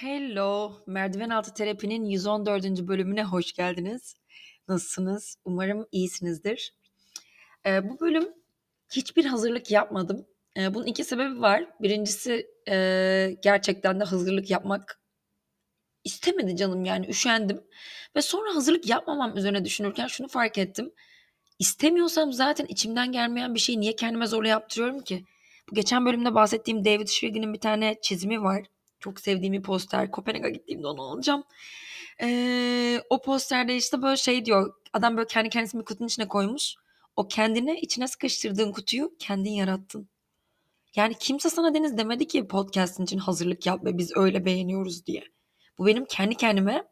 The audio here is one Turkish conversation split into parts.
Hello, Merdiven Altı Terapi'nin 114. bölümüne hoş geldiniz. Nasılsınız? Umarım iyisinizdir. Ee, bu bölüm hiçbir hazırlık yapmadım. Ee, bunun iki sebebi var. Birincisi e, gerçekten de hazırlık yapmak istemedi canım yani üşendim. Ve sonra hazırlık yapmamam üzerine düşünürken şunu fark ettim. İstemiyorsam zaten içimden gelmeyen bir şeyi niye kendime zorla yaptırıyorum ki? Bu geçen bölümde bahsettiğim David Schwiggy'nin bir tane çizimi var. Çok sevdiğim bir poster. Kopenhag'a gittiğimde onu alacağım. Ee, o posterde işte böyle şey diyor. Adam böyle kendi kendisini bir kutunun içine koymuş. O kendine içine sıkıştırdığın kutuyu kendin yarattın. Yani kimse sana Deniz demedi ki podcast'in için hazırlık yap ve biz öyle beğeniyoruz diye. Bu benim kendi kendime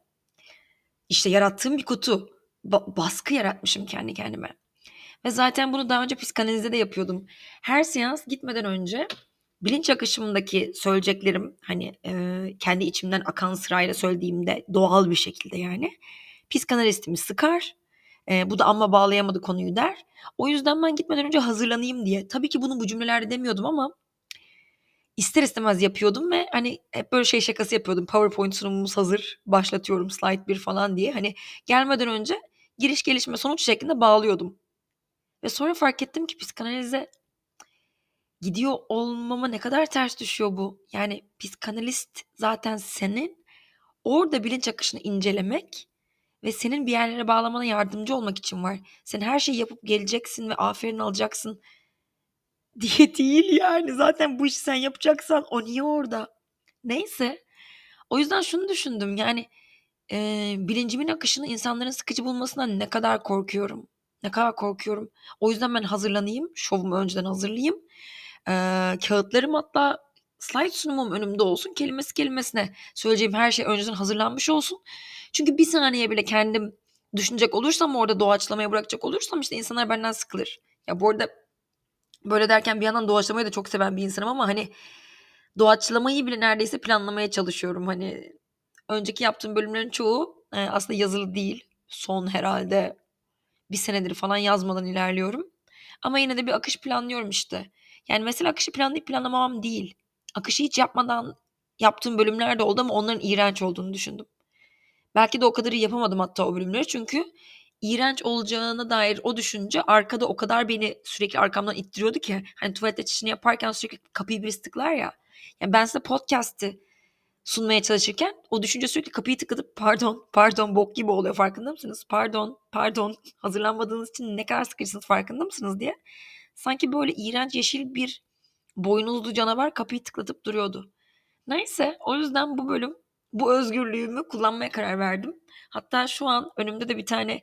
işte yarattığım bir kutu. Ba- baskı yaratmışım kendi kendime. Ve zaten bunu daha önce psikanalizde de yapıyordum. Her seans gitmeden önce bilinç akışımındaki söyleyeceklerim hani e, kendi içimden akan sırayla söylediğimde doğal bir şekilde yani psikanalistimi sıkar. E, bu da amma bağlayamadı konuyu der. O yüzden ben gitmeden önce hazırlanayım diye. Tabii ki bunu bu cümlelerde demiyordum ama ister istemez yapıyordum ve hani hep böyle şey şakası yapıyordum. PowerPoint sunumumuz hazır, başlatıyorum slide bir falan diye. Hani gelmeden önce giriş gelişme sonuç şeklinde bağlıyordum. Ve sonra fark ettim ki psikanalize gidiyor olmama ne kadar ters düşüyor bu. Yani psikanalist zaten senin orada bilinç akışını incelemek ve senin bir yerlere bağlamana yardımcı olmak için var. Sen her şeyi yapıp geleceksin ve aferin alacaksın diye değil yani. Zaten bu işi sen yapacaksan o niye orada? Neyse. O yüzden şunu düşündüm yani e, bilincimin akışını insanların sıkıcı bulmasından ne kadar korkuyorum. Ne kadar korkuyorum. O yüzden ben hazırlanayım. Şovumu önceden hazırlayayım. E, kağıtlarım hatta slide sunumum önümde olsun. Kelimesi kelimesine söyleyeceğim her şey önceden hazırlanmış olsun. Çünkü bir saniye bile kendim düşünecek olursam orada doğaçlamaya bırakacak olursam işte insanlar benden sıkılır. Ya bu arada böyle derken bir yandan doğaçlamayı da çok seven bir insanım ama hani doğaçlamayı bile neredeyse planlamaya çalışıyorum. Hani önceki yaptığım bölümlerin çoğu e, aslında yazılı değil. Son herhalde bir senedir falan yazmadan ilerliyorum. Ama yine de bir akış planlıyorum işte. Yani mesela akışı planlayıp planlamamam değil. Akışı hiç yapmadan yaptığım bölümler de oldu ama onların iğrenç olduğunu düşündüm. Belki de o kadar iyi yapamadım hatta o bölümleri çünkü iğrenç olacağına dair o düşünce arkada o kadar beni sürekli arkamdan ittiriyordu ki hani tuvalette çişini yaparken sürekli kapıyı birisi tıklar ya. Yani ben size podcast'i sunmaya çalışırken o düşünce sürekli kapıyı tıklatıp pardon pardon bok gibi oluyor farkında mısınız? Pardon pardon hazırlanmadığınız için ne kadar sıkıcısınız farkında mısınız diye. Sanki böyle iğrenç yeşil bir boynuzlu canavar kapıyı tıklatıp duruyordu. Neyse o yüzden bu bölüm bu özgürlüğümü kullanmaya karar verdim. Hatta şu an önümde de bir tane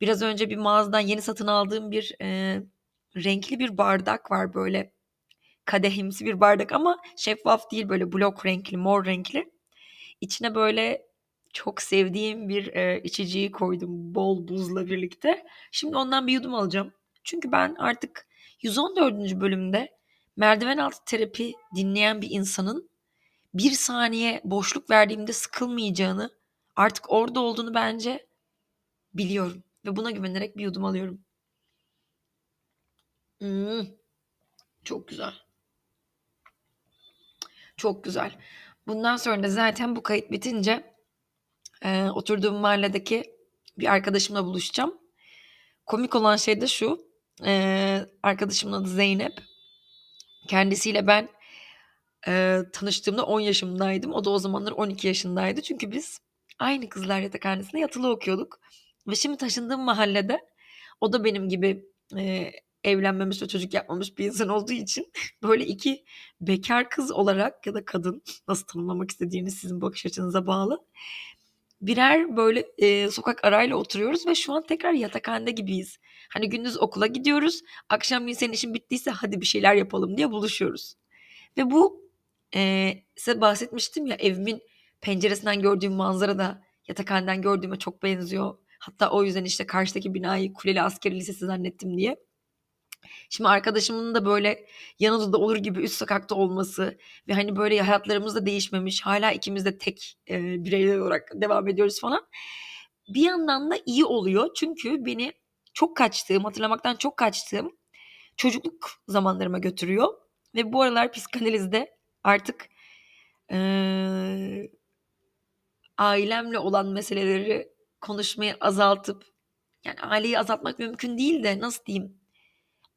biraz önce bir mağazadan yeni satın aldığım bir e, renkli bir bardak var böyle kadehimsi bir bardak ama şeffaf değil böyle blok renkli mor renkli. İçine böyle çok sevdiğim bir e, içeceği koydum bol buzla birlikte. Şimdi ondan bir yudum alacağım. Çünkü ben artık 114. bölümde merdiven altı terapi dinleyen bir insanın bir saniye boşluk verdiğimde sıkılmayacağını, artık orada olduğunu bence biliyorum. Ve buna güvenerek bir yudum alıyorum. Hmm, çok güzel. Çok güzel. Bundan sonra da zaten bu kayıt bitince e, oturduğum mahalledeki bir arkadaşımla buluşacağım. Komik olan şey de şu. E, arkadaşımın adı Zeynep. Kendisiyle ben e, tanıştığımda 10 yaşımdaydım. O da o zamanlar 12 yaşındaydı. Çünkü biz aynı kızlar yatakhanesinde yatılı okuyorduk. Ve şimdi taşındığım mahallede o da benim gibi e, evlenmemiş ve çocuk yapmamış bir insan olduğu için böyle iki bekar kız olarak ya da kadın nasıl tanımlamak istediğiniz sizin bakış açınıza bağlı. Birer böyle e, sokak arayla oturuyoruz ve şu an tekrar yatakhanede gibiyiz. Hani gündüz okula gidiyoruz, akşam senin işin bittiyse hadi bir şeyler yapalım diye buluşuyoruz. Ve bu e, size bahsetmiştim ya evimin penceresinden gördüğüm manzara da yatakhaneden gördüğüme çok benziyor. Hatta o yüzden işte karşıdaki binayı Kuleli Askeri Lisesi zannettim diye. Şimdi arkadaşımın da böyle yanında da olur gibi üst sokakta olması ve hani böyle hayatlarımız da değişmemiş. Hala ikimiz de tek e, bireyler olarak devam ediyoruz falan. Bir yandan da iyi oluyor. Çünkü beni çok kaçtığım, hatırlamaktan çok kaçtığım çocukluk zamanlarıma götürüyor. Ve bu aralar psikanalizde artık e, ailemle olan meseleleri konuşmayı azaltıp yani aileyi azaltmak mümkün değil de nasıl diyeyim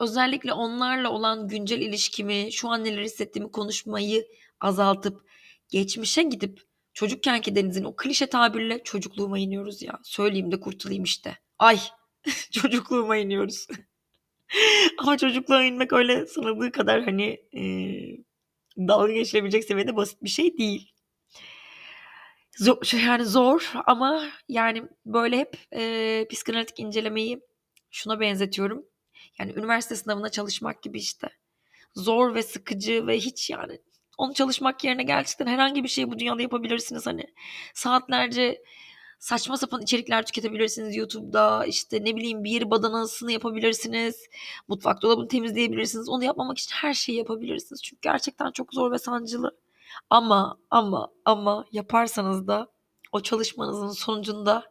özellikle onlarla olan güncel ilişkimi, şu an neler hissettiğimi konuşmayı azaltıp geçmişe gidip çocukkenki Deniz'in o klişe tabirle çocukluğuma iniyoruz ya. Söyleyeyim de kurtulayım işte. Ay çocukluğuma iniyoruz. Ama çocukluğa inmek öyle sanıldığı kadar hani e, dalga geçilebilecek seviyede basit bir şey değil. Zor, yani zor ama yani böyle hep e, psikanalitik incelemeyi şuna benzetiyorum. Yani üniversite sınavına çalışmak gibi işte. Zor ve sıkıcı ve hiç yani onu çalışmak yerine gerçekten herhangi bir şeyi bu dünyada yapabilirsiniz hani. Saatlerce saçma sapan içerikler tüketebilirsiniz YouTube'da. işte ne bileyim bir yeri badanasını yapabilirsiniz. Mutfak dolabını temizleyebilirsiniz. Onu yapmamak için her şeyi yapabilirsiniz. Çünkü gerçekten çok zor ve sancılı. Ama ama ama yaparsanız da o çalışmanızın sonucunda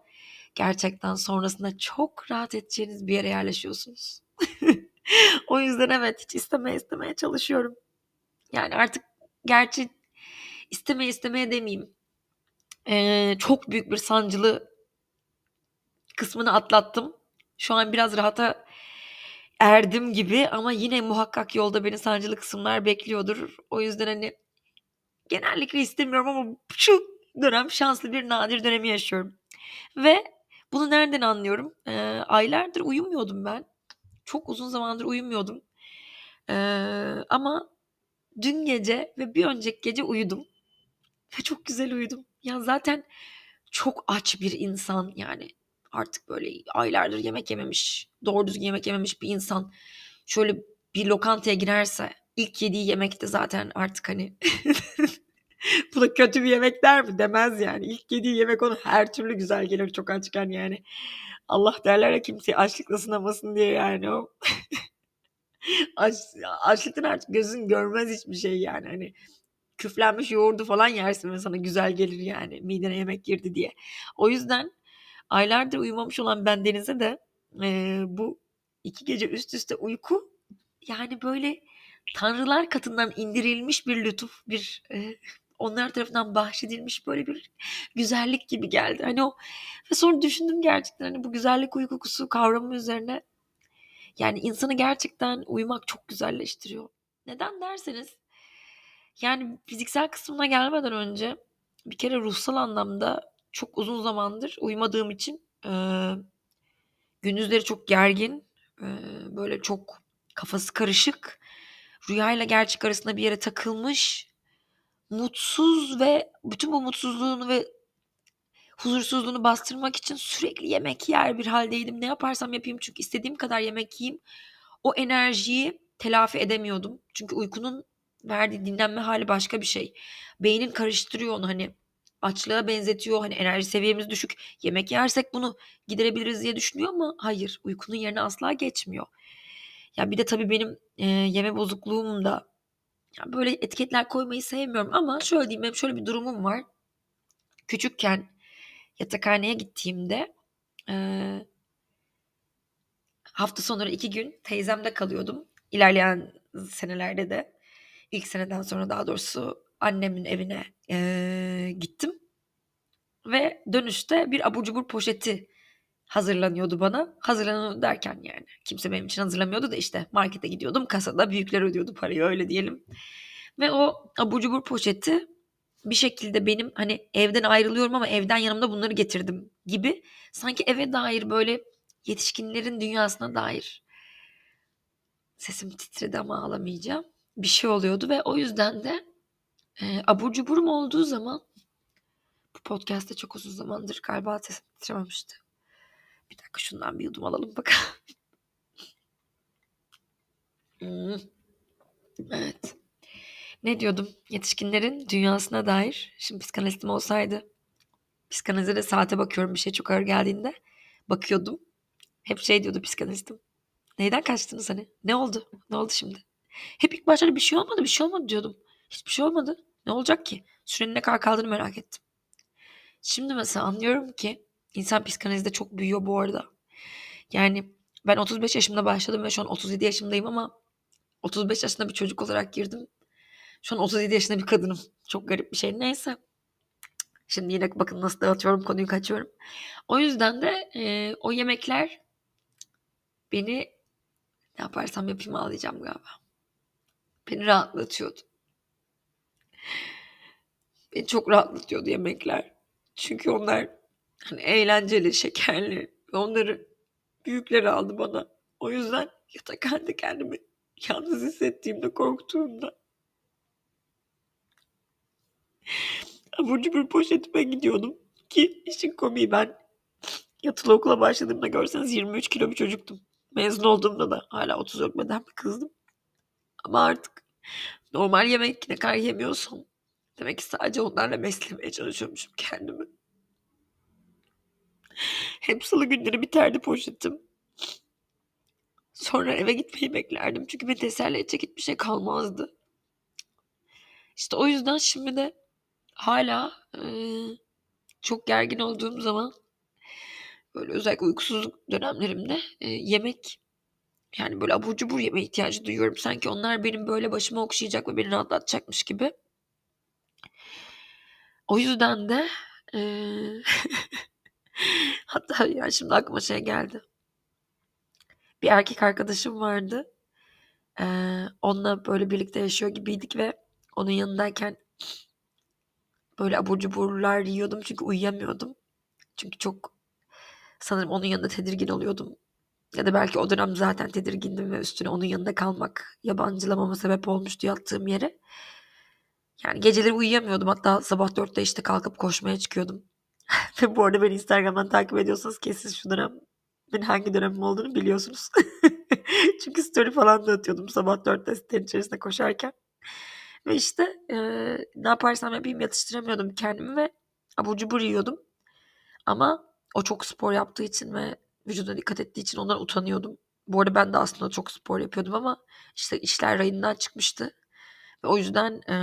gerçekten sonrasında çok rahat edeceğiniz bir yere yerleşiyorsunuz. o yüzden evet hiç istemeye istemeye çalışıyorum. Yani artık gerçi istemeye istemeye demeyeyim. Ee, çok büyük bir sancılı kısmını atlattım. Şu an biraz rahata erdim gibi ama yine muhakkak yolda beni sancılı kısımlar bekliyordur. O yüzden hani genellikle istemiyorum ama şu dönem şanslı bir nadir dönemi yaşıyorum. Ve bunu nereden anlıyorum? Ee, aylardır uyumuyordum ben. Çok uzun zamandır uyumuyordum. Ee, ama dün gece ve bir önceki gece uyudum. Ve çok güzel uyudum. Ya zaten çok aç bir insan yani artık böyle aylardır yemek yememiş, doğru düzgün yemek yememiş bir insan şöyle bir lokantaya girerse ilk yediği yemekte zaten artık hani bu da kötü bir yemek der mi? Demez yani. İlk yediği yemek onu her türlü güzel gelir çok açken yani. Allah derler ya kimseyi açlıkla sınamasın diye yani o. Aç, açlıktan artık gözün görmez hiçbir şey yani. Hani küflenmiş yoğurdu falan yersin ve sana güzel gelir yani midene yemek girdi diye. O yüzden aylardır uyumamış olan ben Deniz'e de e, bu iki gece üst üste uyku yani böyle tanrılar katından indirilmiş bir lütuf, bir e, onlar tarafından bahşedilmiş böyle bir güzellik gibi geldi. Hani o ve sonra düşündüm gerçekten hani bu güzellik uykusu kavramı üzerine yani insanı gerçekten uyumak çok güzelleştiriyor. Neden derseniz yani fiziksel kısmına gelmeden önce bir kere ruhsal anlamda çok uzun zamandır uyumadığım için e, gündüzleri çok gergin, e, böyle çok kafası karışık, rüyayla gerçek arasında bir yere takılmış, mutsuz ve bütün bu mutsuzluğunu ve huzursuzluğunu bastırmak için sürekli yemek yer bir haldeydim. Ne yaparsam yapayım çünkü istediğim kadar yemek yiyeyim. O enerjiyi telafi edemiyordum. Çünkü uykunun verdiği dinlenme hali başka bir şey. Beynin karıştırıyor onu hani açlığa benzetiyor. Hani enerji seviyemiz düşük. Yemek yersek bunu giderebiliriz diye düşünüyor ama hayır uykunun yerine asla geçmiyor. Ya bir de tabii benim e, yeme bozukluğum da ya böyle etiketler koymayı sevmiyorum ama şöyle diyeyim benim şöyle bir durumum var. Küçükken yatakhaneye gittiğimde e, hafta sonları iki gün teyzemde kalıyordum. İlerleyen senelerde de ilk seneden sonra daha doğrusu annemin evine e, gittim. Ve dönüşte bir abur cubur poşeti hazırlanıyordu bana. Hazırlanıyordu derken yani kimse benim için hazırlamıyordu da işte markete gidiyordum. Kasada büyükler ödüyordu parayı öyle diyelim. Ve o abur cubur poşeti bir şekilde benim hani evden ayrılıyorum ama evden yanımda bunları getirdim gibi sanki eve dair böyle yetişkinlerin dünyasına dair sesim titredi ama ağlamayacağım bir şey oluyordu ve o yüzden de e, abur cuburum olduğu zaman bu podcast'te çok uzun zamandır galiba sesim titrememişti. Bir dakika şundan bir yudum alalım bakalım. hmm. Evet. Ne diyordum? Yetişkinlerin dünyasına dair. Şimdi psikanalistim olsaydı psikanalize de saate bakıyorum bir şey çok ağır geldiğinde. Bakıyordum. Hep şey diyordu psikanalistim. Neyden kaçtınız hani? Ne oldu? Ne oldu şimdi? Hep ilk başta bir şey olmadı bir şey olmadı diyordum. Hiçbir şey olmadı. Ne olacak ki? Sürenin ne kadar kaldığını merak ettim. Şimdi mesela anlıyorum ki insan psikanalizde çok büyüyor bu arada. Yani ben 35 yaşımda başladım ve şu an 37 yaşındayım ama 35 yaşında bir çocuk olarak girdim. Şu an 37 yaşında bir kadınım. Çok garip bir şey. Neyse. Şimdi yine bakın nasıl dağıtıyorum konuyu kaçıyorum. O yüzden de e, o yemekler beni ne yaparsam yapayım ağlayacağım galiba. Beni rahatlatıyordu. Beni çok rahatlatıyordu yemekler. Çünkü onlar hani eğlenceli, şekerli. Onları büyükleri aldı bana. O yüzden yatakhanede kendimi yalnız hissettiğimde, korktuğumda abur cubur poşetime gidiyordum. Ki işin komiği ben yatılı okula başladığımda görseniz 23 kilo bir çocuktum. Mezun olduğumda da hala 34 beden bir kızdım. Ama artık normal yemek ne kadar yemiyorsam demek ki sadece onlarla beslemeye çalışıyormuşum kendimi. Hep salı günleri biterdi poşetim. Sonra eve gitmeyi beklerdim. Çünkü beni teselli edecek hiçbir şey kalmazdı. İşte o yüzden şimdi de hala e, çok gergin olduğum zaman böyle özellikle uykusuzluk dönemlerimde e, yemek yani böyle abur cubur yeme ihtiyacı duyuyorum. Sanki onlar benim böyle başıma okşayacak ve beni rahatlatacakmış gibi. O yüzden de e, hatta ya şimdi aklıma şey geldi. Bir erkek arkadaşım vardı. Ee, onunla böyle birlikte yaşıyor gibiydik ve onun yanındayken böyle abur cuburlar yiyordum çünkü uyuyamıyordum. Çünkü çok sanırım onun yanında tedirgin oluyordum. Ya da belki o dönem zaten tedirgindim ve üstüne onun yanında kalmak yabancılamama sebep olmuştu yattığım yere. Yani geceleri uyuyamıyordum. Hatta sabah dörtte işte kalkıp koşmaya çıkıyordum. ve bu arada beni Instagram'dan takip ediyorsanız kesin şu dönem benim hangi dönemim olduğunu biliyorsunuz. Çünkü story falan da atıyordum sabah dörtte sitenin içerisinde koşarken. Ve işte e, ne yaparsam yapayım yatıştıramıyordum kendimi ve abur cubur yiyordum. Ama o çok spor yaptığı için ve vücuduna dikkat ettiği için ondan utanıyordum. Bu arada ben de aslında çok spor yapıyordum ama işte işler rayından çıkmıştı. Ve o yüzden e,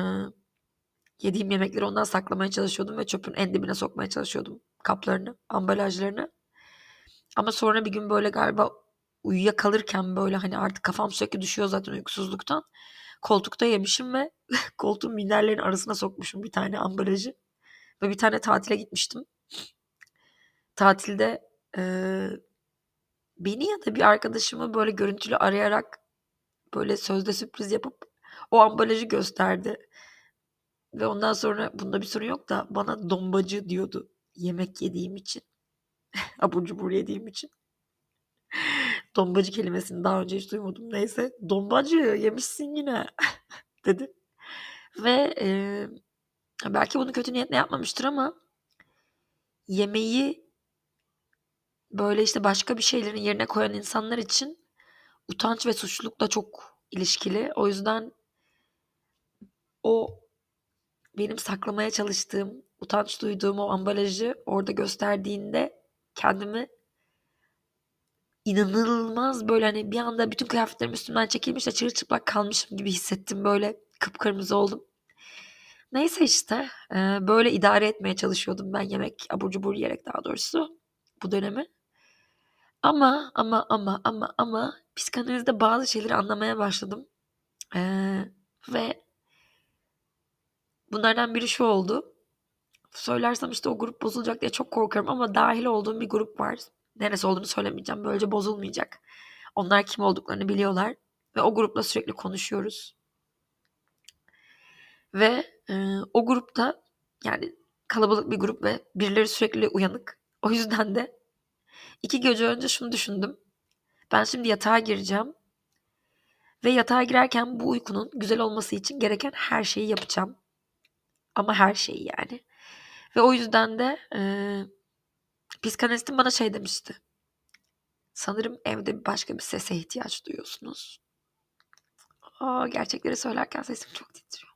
yediğim yemekleri ondan saklamaya çalışıyordum ve çöpün en dibine sokmaya çalışıyordum kaplarını, ambalajlarını. Ama sonra bir gün böyle galiba uyuyakalırken böyle hani artık kafam sürekli düşüyor zaten uykusuzluktan. Koltukta yemişim ve koltuğun minderlerin arasına sokmuşum bir tane ambalajı. Ve bir tane tatile gitmiştim. Tatilde e, beni ya da bir arkadaşımı böyle görüntülü arayarak böyle sözde sürpriz yapıp o ambalajı gösterdi. Ve ondan sonra bunda bir sorun yok da bana dombacı diyordu yemek yediğim için. Abur cubur yediğim için. Dombacı kelimesini daha önce hiç duymadım. Neyse. Dombacı yemişsin yine dedi. Ve e, belki bunu kötü niyetle yapmamıştır ama yemeği böyle işte başka bir şeylerin yerine koyan insanlar için utanç ve suçlulukla çok ilişkili. O yüzden o benim saklamaya çalıştığım, utanç duyduğum o ambalajı orada gösterdiğinde kendimi inanılmaz böyle hani bir anda bütün kıyafetlerim üstümden çekilmiş de çırılçıplak kalmışım gibi hissettim. Böyle kıpkırmızı oldum. Neyse işte böyle idare etmeye çalışıyordum ben yemek abur cubur yiyerek daha doğrusu bu dönemi. Ama ama ama ama ama psikanalizde bazı şeyleri anlamaya başladım. Ee, ve bunlardan biri şu oldu. Söylersem işte o grup bozulacak diye çok korkuyorum ama dahil olduğum bir grup var. Neresi olduğunu söylemeyeceğim. Böylece bozulmayacak. Onlar kim olduklarını biliyorlar. Ve o grupla sürekli konuşuyoruz. Ve e, o grupta yani kalabalık bir grup ve birileri sürekli uyanık. O yüzden de iki gece önce şunu düşündüm. Ben şimdi yatağa gireceğim. Ve yatağa girerken bu uykunun güzel olması için gereken her şeyi yapacağım. Ama her şeyi yani. Ve o yüzden de e, psikanalistim bana şey demişti. Sanırım evde başka bir sese ihtiyaç duyuyorsunuz. Aa, gerçekleri söylerken sesim çok titriyor.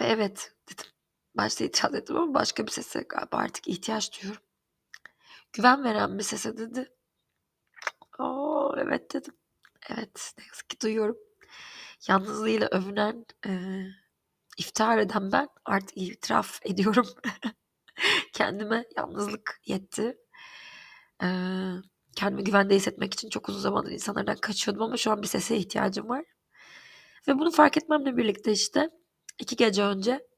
Ve evet dedim. Başta itiraz ettim ama başka bir sese galiba artık ihtiyaç duyuyorum. Güven veren bir sese dedi. Oo evet dedim. Evet ne yazık ki duyuyorum. Yalnızlığıyla övünen, e, iftihar eden ben artık itiraf ediyorum. Kendime yalnızlık yetti. E, kendimi güvende hissetmek için çok uzun zamandır insanlardan kaçıyordum ama şu an bir sese ihtiyacım var. Ve bunu fark etmemle birlikte işte iki gece önce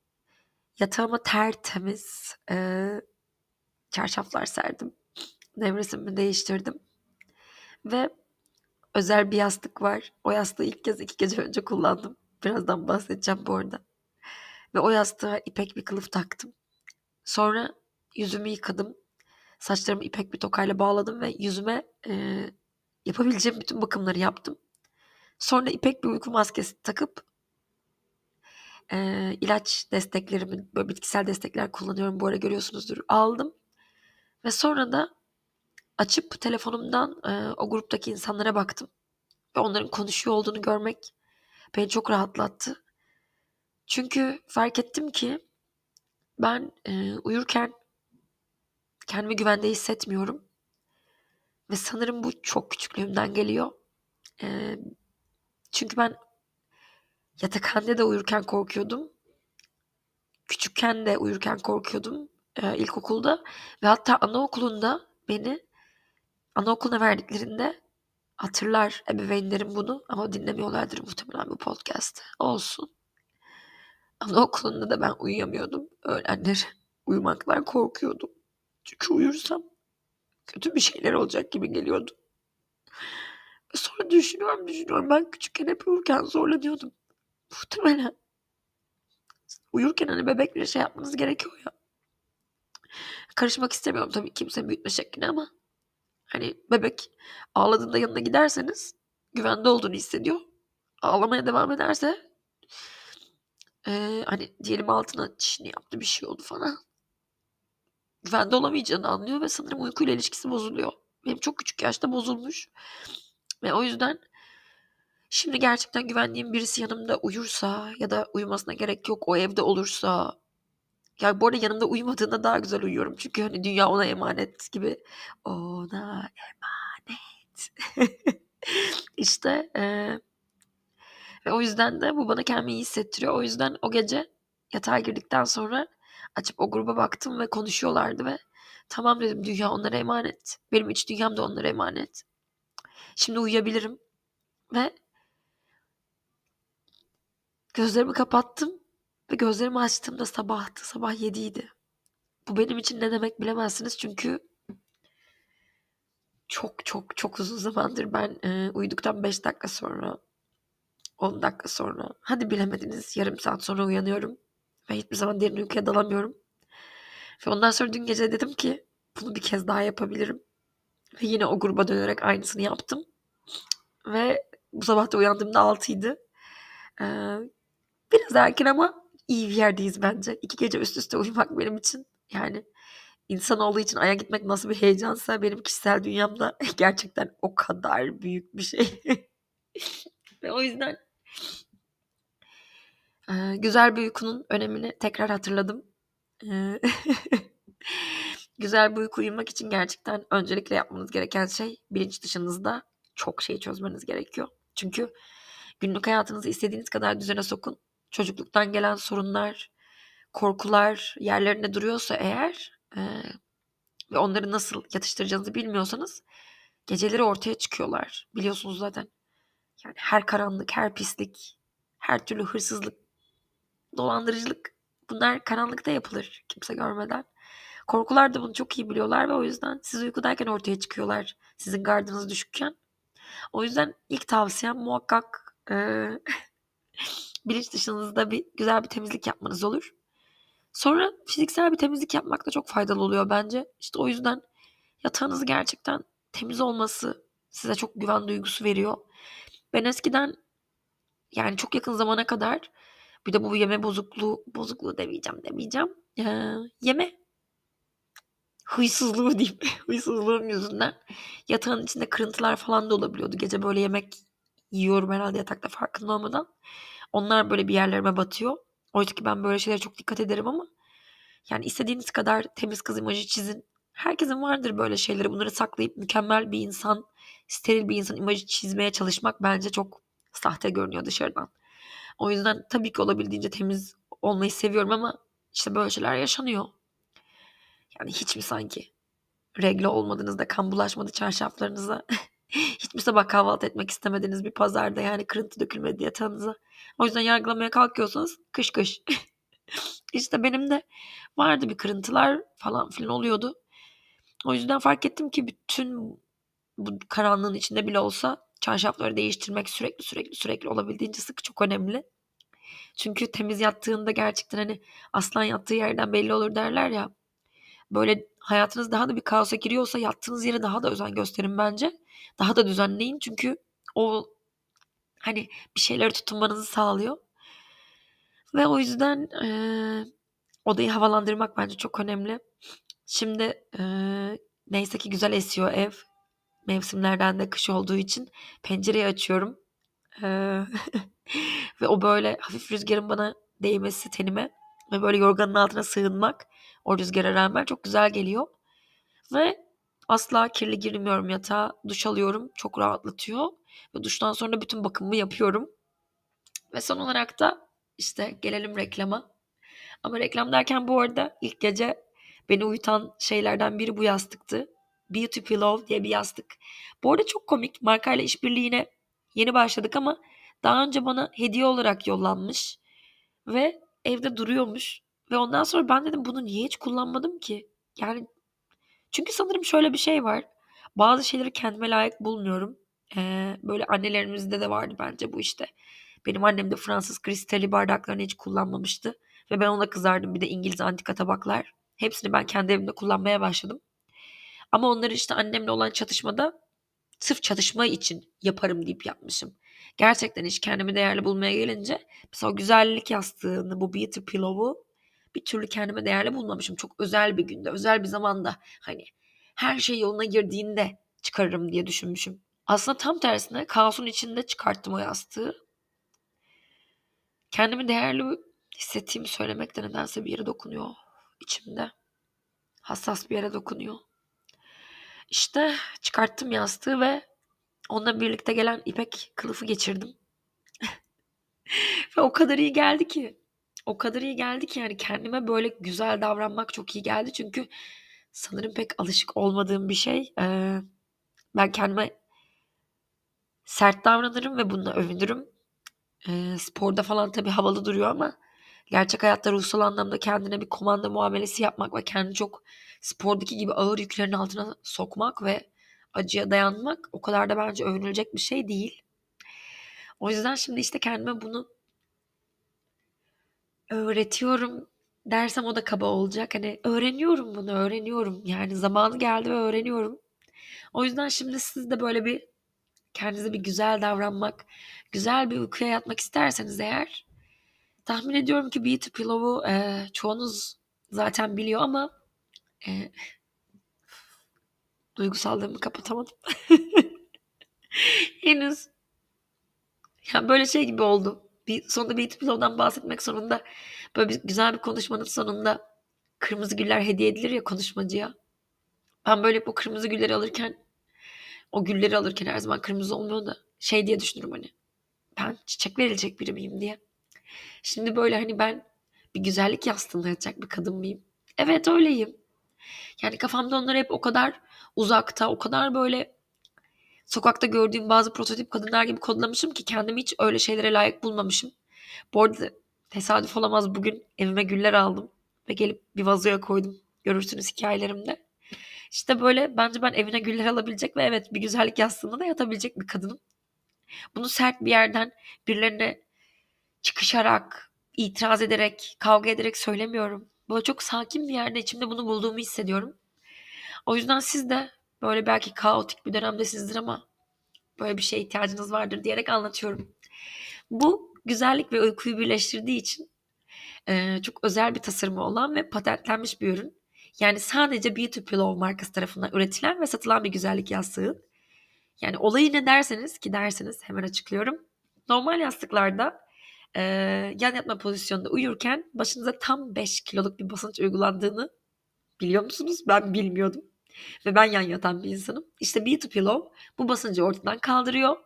yatağıma tertemiz e, çarşaflar serdim. Nevresimi değiştirdim. Ve özel bir yastık var. O yastığı ilk kez iki gece önce kullandım. Birazdan bahsedeceğim bu arada. Ve o yastığa ipek bir kılıf taktım. Sonra yüzümü yıkadım. Saçlarımı ipek bir tokayla bağladım ve yüzüme e, yapabileceğim bütün bakımları yaptım. Sonra ipek bir uyku maskesi takıp e, ilaç desteklerimi, böyle bitkisel destekler kullanıyorum. Bu ara görüyorsunuzdur. Aldım. Ve sonra da açıp telefonumdan e, o gruptaki insanlara baktım. Ve onların konuşuyor olduğunu görmek beni çok rahatlattı. Çünkü fark ettim ki ben e, uyurken kendimi güvende hissetmiyorum. Ve sanırım bu çok küçüklüğümden geliyor. E, çünkü ben yatakhanede de uyurken korkuyordum. Küçükken de uyurken korkuyordum e, ilkokulda. Ve hatta anaokulunda beni anaokuluna verdiklerinde hatırlar ebeveynlerim bunu ama dinlemiyorlardır muhtemelen bu podcast. Olsun. Anaokulunda da ben uyuyamıyordum. Öğlenleri uyumaktan korkuyordum. Çünkü uyursam kötü bir şeyler olacak gibi geliyordu. Sonra düşünüyorum düşünüyorum ben küçükken hep uyurken zorlanıyordum. Muhtemelen uyurken hani bebekle şey yapmanız gerekiyor ya. Karışmak istemiyorum tabii kimsenin büyütme şekline ama hani bebek ağladığında yanına giderseniz güvende olduğunu hissediyor. Ağlamaya devam ederse e, hani diyelim altına çişini yaptı bir şey oldu falan. Güvende olamayacağını anlıyor ve sanırım uykuyla ilişkisi bozuluyor. Benim çok küçük yaşta bozulmuş. Ve o yüzden şimdi gerçekten güvendiğim birisi yanımda uyursa ya da uyumasına gerek yok o evde olursa ya bu arada yanımda uyumadığında daha güzel uyuyorum. Çünkü hani dünya ona emanet gibi. Ona emanet. işte e, ve o yüzden de bu bana kendimi iyi hissettiriyor. O yüzden o gece yatağa girdikten sonra açıp o gruba baktım ve konuşuyorlardı ve tamam dedim dünya onlara emanet. Benim iç dünyam da onlara emanet. Şimdi uyuyabilirim. Ve gözlerimi kapattım ve gözlerimi açtığımda sabahtı. Sabah 7'ydi. Bu benim için ne demek bilemezsiniz çünkü çok çok çok uzun zamandır ben e, uyuduktan 5 dakika sonra 10 dakika sonra hadi bilemediniz yarım saat sonra uyanıyorum ve hiçbir zaman derin uykuya dalamıyorum. Ve ondan sonra dün gece dedim ki bunu bir kez daha yapabilirim. Ve yine o gruba dönerek aynısını yaptım. Ve bu sabah da uyandığımda 6'ydı. Ee, biraz erken ama iyi bir yerdeyiz bence. İki gece üst üste uyumak benim için yani insan olduğu için aya gitmek nasıl bir heyecansa benim kişisel dünyamda gerçekten o kadar büyük bir şey. Ve o yüzden e, güzel bir uykunun önemini tekrar hatırladım. E, güzel bir uyku uyumak için gerçekten öncelikle yapmanız gereken şey bilinç dışınızda çok şey çözmeniz gerekiyor. Çünkü günlük hayatınızı istediğiniz kadar düzene sokun. Çocukluktan gelen sorunlar, korkular yerlerinde duruyorsa eğer e, ve onları nasıl yatıştıracağınızı bilmiyorsanız geceleri ortaya çıkıyorlar. Biliyorsunuz zaten. Yani her karanlık, her pislik, her türlü hırsızlık, dolandırıcılık bunlar karanlıkta yapılır kimse görmeden. Korkular da bunu çok iyi biliyorlar ve o yüzden siz uykudayken ortaya çıkıyorlar. Sizin gardınız düşükken. O yüzden ilk tavsiyem muhakkak e, bilinç dışınızda bir güzel bir temizlik yapmanız olur. Sonra fiziksel bir temizlik yapmak da çok faydalı oluyor bence. İşte o yüzden yatağınız gerçekten temiz olması size çok güven duygusu veriyor. Ben eskiden yani çok yakın zamana kadar bir de bu yeme bozukluğu, bozukluğu demeyeceğim demeyeceğim. Ee, yeme hıysızlığı diyeyim. Hıysızlığım yüzünden yatağın içinde kırıntılar falan da olabiliyordu. Gece böyle yemek yiyorum herhalde yatakta farkında olmadan. Onlar böyle bir yerlerime batıyor. Oysa ki ben böyle şeylere çok dikkat ederim ama yani istediğiniz kadar temiz kız imajı çizin. Herkesin vardır böyle şeyleri. Bunları saklayıp mükemmel bir insan, steril bir insan imajı çizmeye çalışmak bence çok sahte görünüyor dışarıdan. O yüzden tabii ki olabildiğince temiz olmayı seviyorum ama işte böyle şeyler yaşanıyor. Yani hiç mi sanki regle olmadığınızda kan bulaşmadı çarşaflarınıza hiç mi sabah kahvaltı etmek istemediğiniz bir pazarda yani kırıntı dökülmedi yatağınıza. O yüzden yargılamaya kalkıyorsanız kış kış. işte benim de vardı bir kırıntılar falan filan oluyordu. O yüzden fark ettim ki bütün bu karanlığın içinde bile olsa çarşafları değiştirmek sürekli sürekli sürekli olabildiğince sık çok önemli. Çünkü temiz yattığında gerçekten hani aslan yattığı yerden belli olur derler ya. Böyle hayatınız daha da bir kaosa giriyorsa yattığınız yere daha da özen gösterin bence. Daha da düzenleyin çünkü o hani bir şeyleri tutunmanızı sağlıyor. Ve o yüzden e, odayı havalandırmak bence çok önemli. Şimdi e, neyse ki güzel esiyor ev. Mevsimlerden de kış olduğu için pencereyi açıyorum. E, ve o böyle hafif rüzgarın bana değmesi tenime ve böyle yorganın altına sığınmak o rüzgara rağmen çok güzel geliyor. Ve asla kirli girmiyorum yatağa. Duş alıyorum. Çok rahatlatıyor. Ve duştan sonra bütün bakımımı yapıyorum. Ve son olarak da işte gelelim reklama. Ama reklam derken bu arada ilk gece beni uyutan şeylerden biri bu yastıktı. Beauty Pillow diye bir yastık. Bu arada çok komik. Markayla işbirliğine yeni başladık ama daha önce bana hediye olarak yollanmış. Ve evde duruyormuş. Ve ondan sonra ben dedim bunu niye hiç kullanmadım ki? Yani çünkü sanırım şöyle bir şey var. Bazı şeyleri kendime layık bulmuyorum. Ee, böyle annelerimizde de vardı bence bu işte. Benim annem de Fransız kristali bardaklarını hiç kullanmamıştı. Ve ben ona kızardım bir de İngiliz antika tabaklar. Hepsini ben kendi evimde kullanmaya başladım. Ama onları işte annemle olan çatışmada sırf çatışma için yaparım deyip yapmışım. Gerçekten hiç kendimi değerli bulmaya gelince mesela o güzellik yastığını, bu beauty pillow'u bir türlü kendime değerli bulmamışım. Çok özel bir günde, özel bir zamanda hani her şey yoluna girdiğinde çıkarırım diye düşünmüşüm. Aslında tam tersine kaosun içinde çıkarttım o yastığı. Kendimi değerli hissettiğimi söylemek de nedense bir yere dokunuyor içimde. Hassas bir yere dokunuyor. İşte çıkarttım yastığı ve onunla birlikte gelen ipek kılıfı geçirdim. ve o kadar iyi geldi ki o kadar iyi geldi ki yani kendime böyle güzel davranmak çok iyi geldi. Çünkü sanırım pek alışık olmadığım bir şey. Ee, ben kendime sert davranırım ve bununla övünürüm. Ee, sporda falan tabii havalı duruyor ama gerçek hayatta ruhsal anlamda kendine bir komanda muamelesi yapmak ve kendini çok spordaki gibi ağır yüklerin altına sokmak ve acıya dayanmak o kadar da bence övünülecek bir şey değil. O yüzden şimdi işte kendime bunu öğretiyorum dersem o da kaba olacak. Hani öğreniyorum bunu, öğreniyorum. Yani zamanı geldi ve öğreniyorum. O yüzden şimdi siz de böyle bir kendinize bir güzel davranmak, güzel bir uykuya yatmak isterseniz eğer tahmin ediyorum ki Beauty Pillow'u e, çoğunuz zaten biliyor ama e, duygusallığımı kapatamadım. Henüz ya böyle şey gibi oldu bir sonunda bir episoddan bahsetmek sonunda böyle bir, güzel bir konuşmanın sonunda kırmızı güller hediye edilir ya konuşmacıya. Ben böyle bu kırmızı gülleri alırken o gülleri alırken her zaman kırmızı olmuyor da şey diye düşünürüm hani ben çiçek verilecek biri miyim diye. Şimdi böyle hani ben bir güzellik yastığında yatacak bir kadın mıyım? Evet öyleyim. Yani kafamda onları hep o kadar uzakta, o kadar böyle sokakta gördüğüm bazı prototip kadınlar gibi kodlamışım ki kendimi hiç öyle şeylere layık bulmamışım. Bu arada tesadüf olamaz bugün evime güller aldım ve gelip bir vazoya koydum. Görürsünüz hikayelerimde. İşte böyle bence ben evine güller alabilecek ve evet bir güzellik yastığında da yatabilecek bir kadınım. Bunu sert bir yerden birilerine çıkışarak, itiraz ederek, kavga ederek söylemiyorum. Böyle çok sakin bir yerde içimde bunu bulduğumu hissediyorum. O yüzden siz de böyle belki kaotik bir dönemdesizdir ama böyle bir şeye ihtiyacınız vardır diyerek anlatıyorum. Bu güzellik ve uykuyu birleştirdiği için e, çok özel bir tasarımı olan ve patentlenmiş bir ürün. Yani sadece Beauty Pillow markası tarafından üretilen ve satılan bir güzellik yastığı. Yani olayı ne derseniz ki derseniz hemen açıklıyorum. Normal yastıklarda e, yan yatma pozisyonunda uyurken başınıza tam 5 kiloluk bir basınç uygulandığını biliyor musunuz? Ben bilmiyordum. Ve ben yan yatan bir insanım. İşte Be to Pillow bu basıncı ortadan kaldırıyor.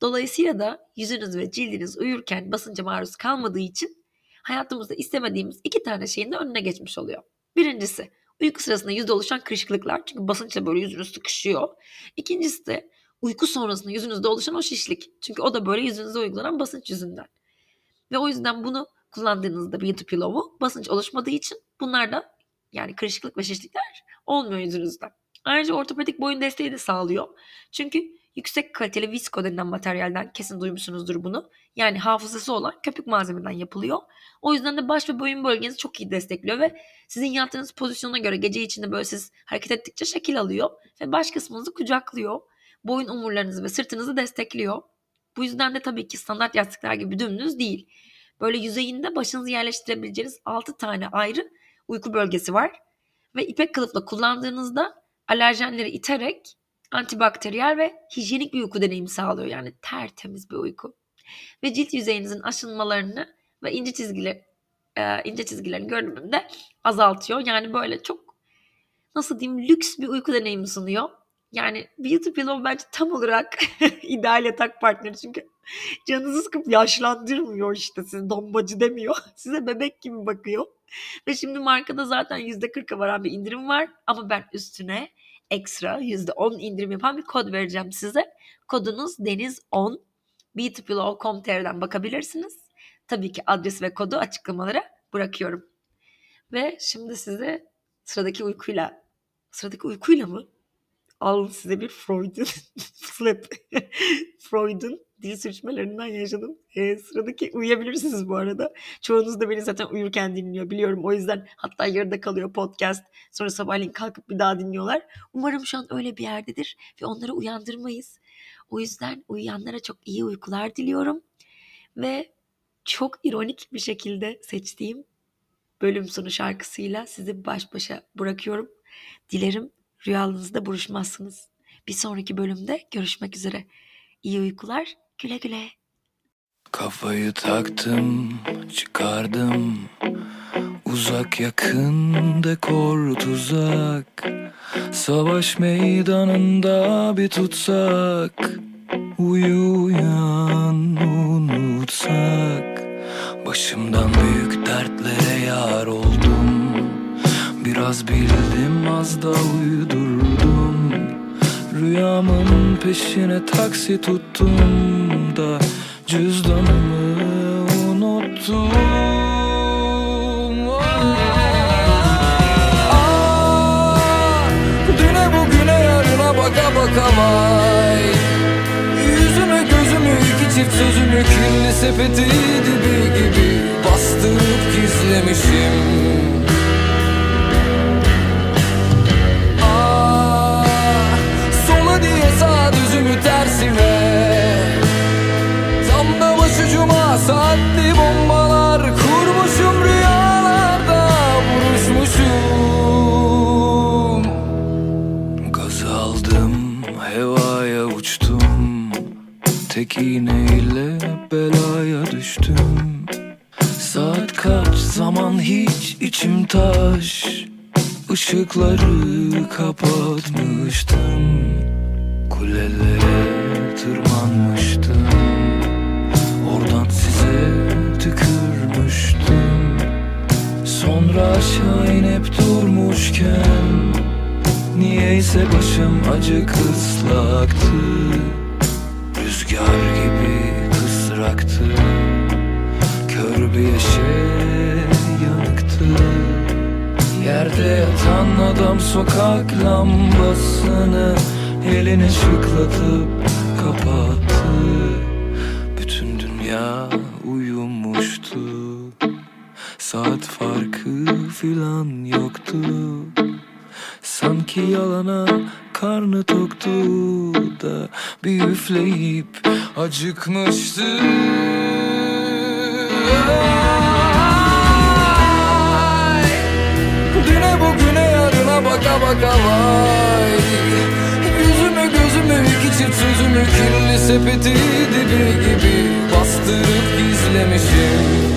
Dolayısıyla da yüzünüz ve cildiniz uyurken basınca maruz kalmadığı için hayatımızda istemediğimiz iki tane şeyin de önüne geçmiş oluyor. Birincisi uyku sırasında yüzde oluşan kırışıklıklar çünkü basınçla böyle yüzünüz sıkışıyor. İkincisi de uyku sonrasında yüzünüzde oluşan o şişlik. Çünkü o da böyle yüzünüze uygulanan basınç yüzünden. Ve o yüzden bunu kullandığınızda Beauty Pillow'u basınç oluşmadığı için bunlar da yani kırışıklık ve şişlikler olmuyor yüzünüzde. Ayrıca ortopedik boyun desteği de sağlıyor. Çünkü yüksek kaliteli visko denilen materyalden kesin duymuşsunuzdur bunu. Yani hafızası olan köpük malzemeden yapılıyor. O yüzden de baş ve boyun bölgenizi çok iyi destekliyor ve sizin yattığınız pozisyona göre gece içinde böyle siz hareket ettikçe şekil alıyor ve baş kısmınızı kucaklıyor. Boyun omurlarınızı ve sırtınızı destekliyor. Bu yüzden de tabii ki standart yastıklar gibi dümdüz değil. Böyle yüzeyinde başınızı yerleştirebileceğiniz 6 tane ayrı uyku bölgesi var. Ve ipek kılıfla kullandığınızda alerjenleri iterek antibakteriyel ve hijyenik bir uyku deneyimi sağlıyor. Yani tertemiz bir uyku. Ve cilt yüzeyinizin aşınmalarını ve ince çizgiler e, ince çizgilerin görünümünü de azaltıyor. Yani böyle çok nasıl diyeyim lüks bir uyku deneyimi sunuyor. Yani Beauty Pillow bence tam olarak ideal yatak partneri çünkü canınızı sıkıp yaşlandırmıyor işte sizi dombacı demiyor. Size bebek gibi bakıyor. Ve şimdi markada zaten %40'a varan bir indirim var ama ben üstüne ekstra %10 indirim yapan bir kod vereceğim size. Kodunuz Deniz10 beautypillow.com.tr'den bakabilirsiniz. Tabii ki adres ve kodu açıklamalara bırakıyorum. Ve şimdi size sıradaki uykuyla sıradaki uykuyla mı? Alın size bir Freud'un flap. Freud'un dil sürçmelerinden yaşadım. E, sıradaki uyuyabilirsiniz bu arada. Çoğunuz da beni zaten uyurken dinliyor biliyorum. O yüzden hatta yarıda kalıyor podcast. Sonra sabahleyin kalkıp bir daha dinliyorlar. Umarım şu an öyle bir yerdedir ve onları uyandırmayız. O yüzden uyuyanlara çok iyi uykular diliyorum. Ve çok ironik bir şekilde seçtiğim bölüm sonu şarkısıyla sizi baş başa bırakıyorum. Dilerim rüyalarınızda buruşmazsınız. Bir sonraki bölümde görüşmek üzere. İyi uykular, güle güle. Kafayı taktım, çıkardım Uzak yakın dekor tuzak Savaş meydanında bir tutsak Uyu uyan unutsak Başımdan büyük dertlere yar oldum Biraz bildim az da uydurdum. Rüyamın peşine taksi tuttum da Cüzdanımı unuttum. Ah, yarına baka baka vay. Yüzümü gözümü iki çift sözümü kirli sepeti dibi gibi Bastırıp gizlemişim sağ düzümü tersime Tam başucuma saatli bombalar Kurmuşum rüyalarda vuruşmuşum. Gaz aldım hevaya uçtum. Tek iğneyle belaya düştüm. Saat kaç zaman hiç içim taş. Işıkları kapatmıştım Kulelere tırmanmıştım. Oradan size tükürmüştüm. Sonra aşağı inip durmuşken Niyeyse başım acık ıslaktı Rüzgar gibi kısraktı. Kör bir yeşe yanıktı. Yerde yatan adam sokak lambasını Eline şıklatıp kapattı Bütün dünya uyumuştu. Saat farkı filan yoktu. Sanki yalana karnı toktu da Bir üfleyip acıkmıştı. Düne bugüne yarına baka baka vay gözümü iki çift sözümü kirli sepeti dibi gibi Bastırıp gizle özlemişim